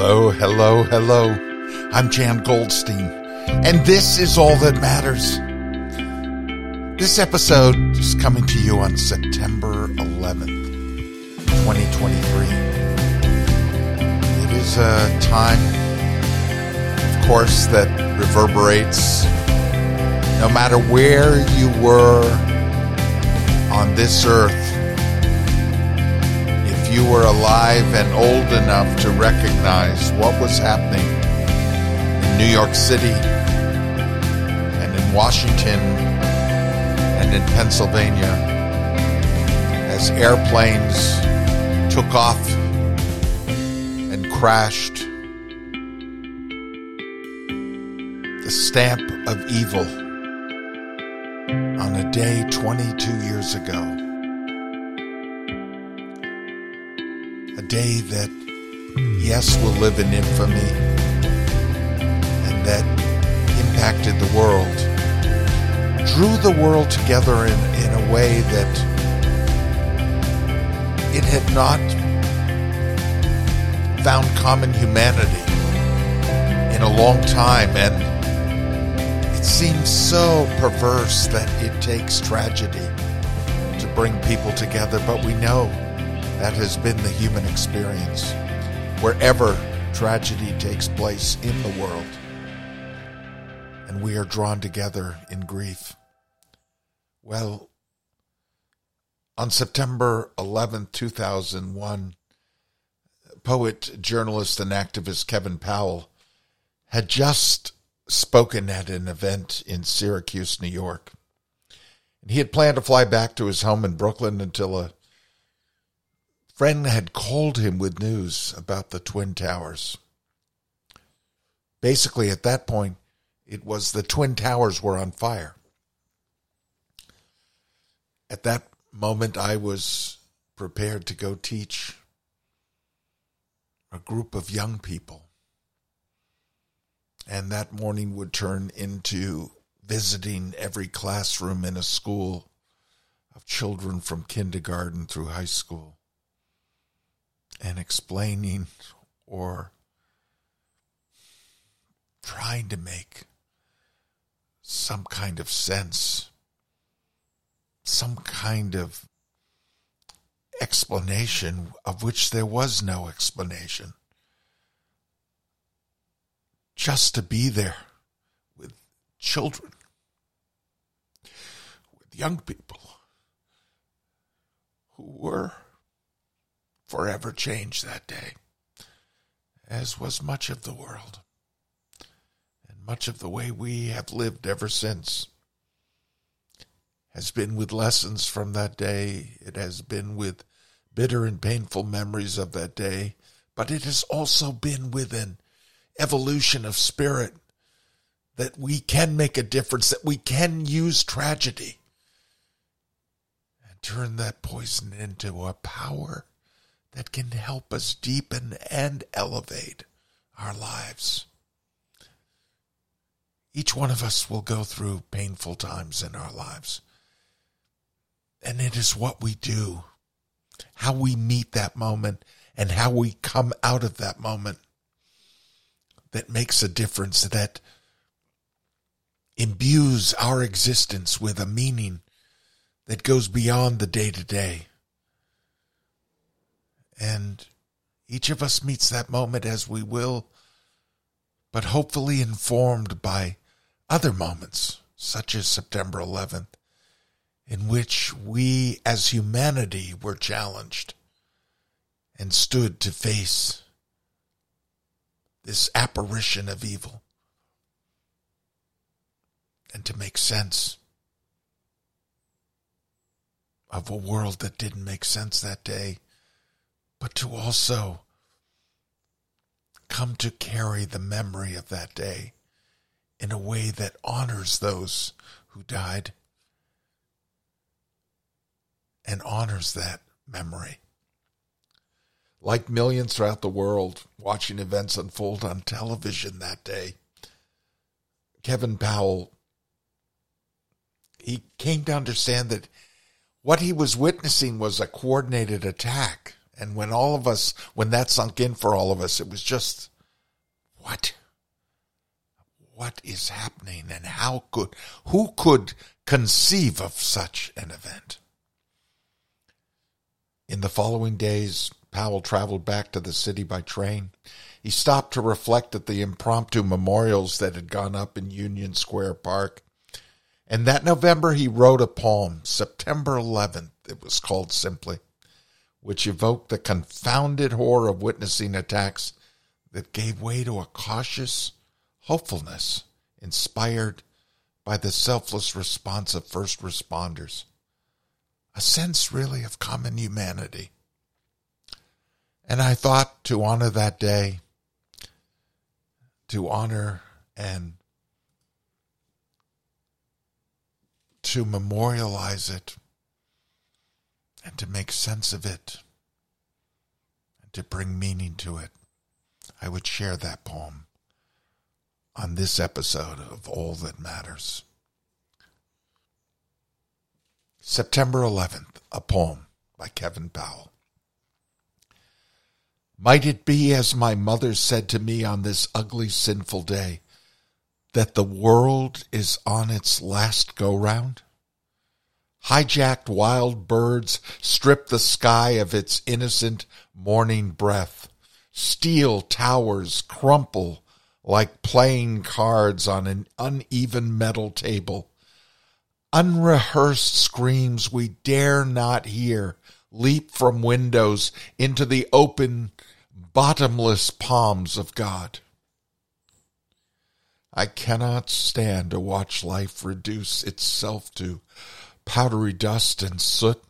Hello, hello, hello. I'm Jan Goldstein, and this is all that matters. This episode is coming to you on September 11th, 2023. It is a time, of course, that reverberates no matter where you were on this earth if you were alive and old enough to recognize what was happening in New York City and in Washington and in Pennsylvania as airplanes took off and crashed, the stamp of evil on a day 22 years ago. Day that, yes, will live in infamy and that impacted the world, drew the world together in, in a way that it had not found common humanity in a long time. And it seems so perverse that it takes tragedy to bring people together, but we know that has been the human experience. Wherever tragedy takes place in the world, and we are drawn together in grief. Well, on September 11th, 2001, poet, journalist, and activist Kevin Powell had just spoken at an event in Syracuse, New York. And he had planned to fly back to his home in Brooklyn until a friend had called him with news about the Twin Towers. Basically, at that point, it was the Twin Towers were on fire. At that moment, I was prepared to go teach a group of young people. And that morning would turn into visiting every classroom in a school of children from kindergarten through high school and explaining or trying to make some kind of sense, some kind of explanation of which there was no explanation. Just to be there with children, with young people who were forever changed that day, as was much of the world and much of the way we have lived ever since has been with lessons from that day. It has been with bitter and painful memories of that day, but it has also been with an evolution of spirit that we can make a difference, that we can use tragedy and turn that poison into a power that can help us deepen and elevate our lives. Each one of us will go through painful times in our lives. And it is what we do, how we meet that moment, and how we come out of that moment that makes a difference, that imbues our existence with a meaning that goes beyond the day to day. And each of us meets that moment as we will, but hopefully informed by other moments, such as September 11th, in which we as humanity were challenged and stood to face this apparition of evil and to make sense of a world that didn't make sense that day, but to also come to carry the memory of that day in a way that honors those who died and honors that memory. Like millions throughout the world watching events unfold on television that day, Kevin Powell, he came to understand that what he was witnessing was a coordinated attack And when all of us, when that sunk in for all of us, it was just, what? What is happening and how could, who could conceive of such an event? In the following days, Powell traveled back to the city by train. He stopped to reflect at the impromptu memorials that had gone up in Union Square Park. And that November, he wrote a poem, September 11th, it was called simply, which evoked the confounded horror of witnessing attacks that gave way to a cautious hopefulness inspired by the selfless response of first responders. A sense, really, of common humanity. And I thought to honor that day, to honor and to memorialize it and to make sense of it and to bring meaning to it, I would share that poem on this episode of All That Matters. September 11th, a poem by Kevin Powell. Might it be, as my mother said to me on this ugly, sinful day, that the world is on its last go round? Hijacked wild birds strip the sky of its innocent morning breath. Steel towers crumple like playing cards on an uneven metal table. Unrehearsed screams we dare not hear leap from windows into the open, bottomless palms of God. I cannot stand to watch life reduce itself to powdery dust and soot,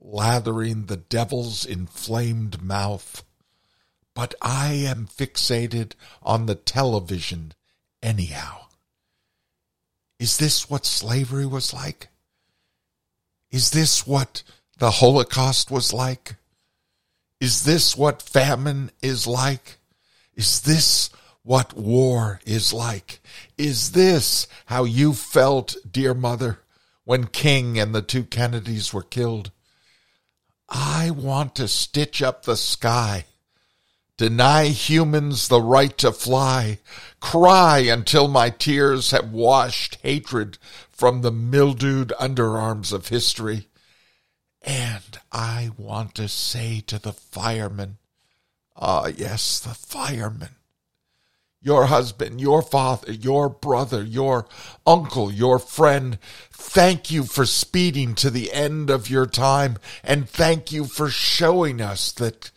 lathering the devil's inflamed mouth. But I am fixated on the television anyhow. Is this what slavery was like? Is this what the Holocaust was like? Is this what famine is like? Is this what war is like? Is this how you felt, dear mother, when King and the two Kennedys were killed? I want to stitch up the sky, deny humans the right to fly, cry until my tears have washed hatred from the mildewed underarms of history. And I want to say to the firemen, ah, yes, the firemen, your husband, your father, your brother, your uncle, your friend, thank you for speeding to the end of your time, and thank you for showing us that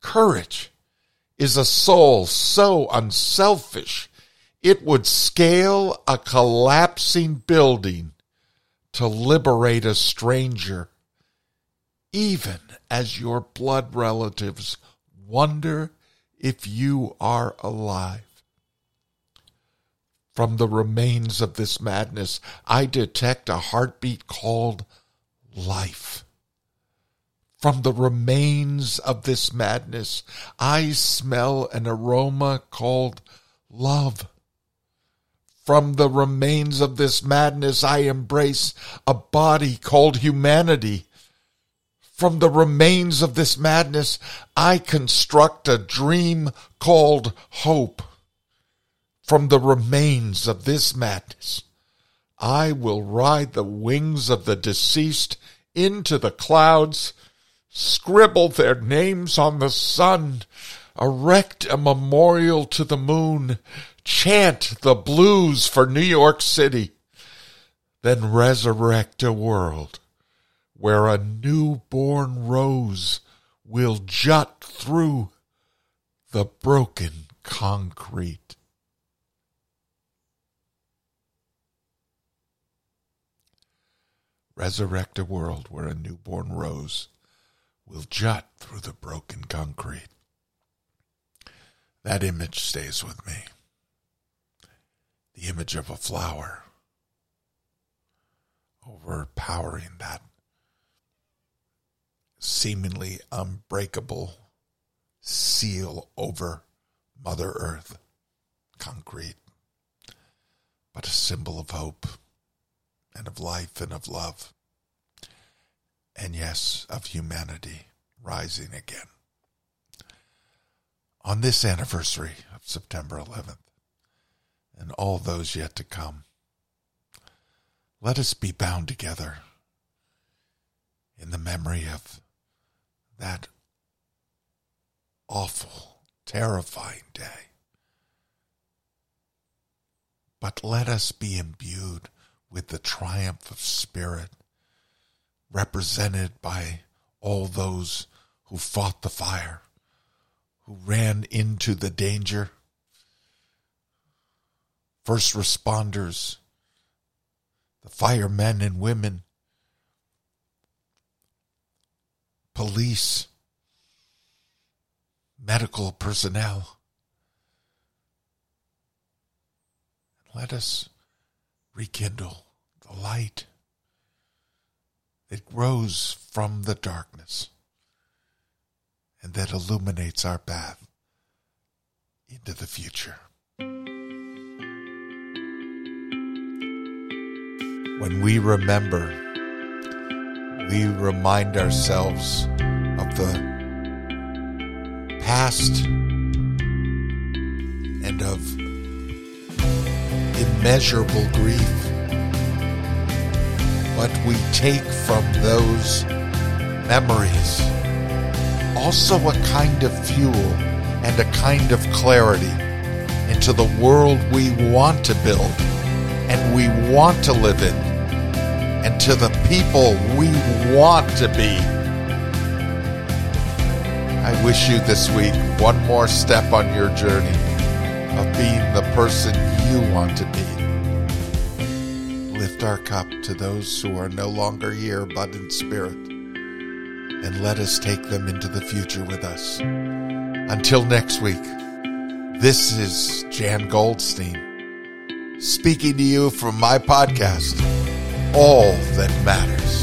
courage is a soul so unselfish it would scale a collapsing building to liberate a stranger even as your blood relatives wonder if you are alive. From the remains of this madness, I detect a heartbeat called life. From the remains of this madness, I smell an aroma called love. From the remains of this madness, I embrace a body called humanity. From the remains of this madness, I construct a dream called hope. From the remains of this madness, I will ride the wings of the deceased into the clouds, scribble their names on the sun, erect a memorial to the moon, chant the blues for New York City, then resurrect a world where a newborn rose will jut through the broken concrete. Resurrect a world where a newborn rose will jut through the broken concrete. That image stays with me. The image of a flower overpowering that seemingly unbreakable seal over Mother Earth, concrete, but a symbol of hope and of life and of love, and yes, of humanity rising again. on this anniversary of September 11th and all those yet to come. Let us be bound together in the memory of that awful, terrifying day. But let us be imbued with the triumph of spirit represented by all those who fought the fire, who ran into the danger, first responders, the firemen and women, police, medical personnel. Let us rekindle the light that grows from the darkness and that illuminates our path into the future. When we remember, we remind ourselves of the past and of immeasurable grief. But we take from those memories also a kind of fuel and a kind of clarity into the world we want to build and we want to live in and to the people we want to be. I wish you this week one more step on your journey of being the person you want to be. Lift our cup to those who are no longer here but in spirit, and let us take them into the future with us. Until next week, this is Jan Goldstein speaking to you from my podcast, All That Matters.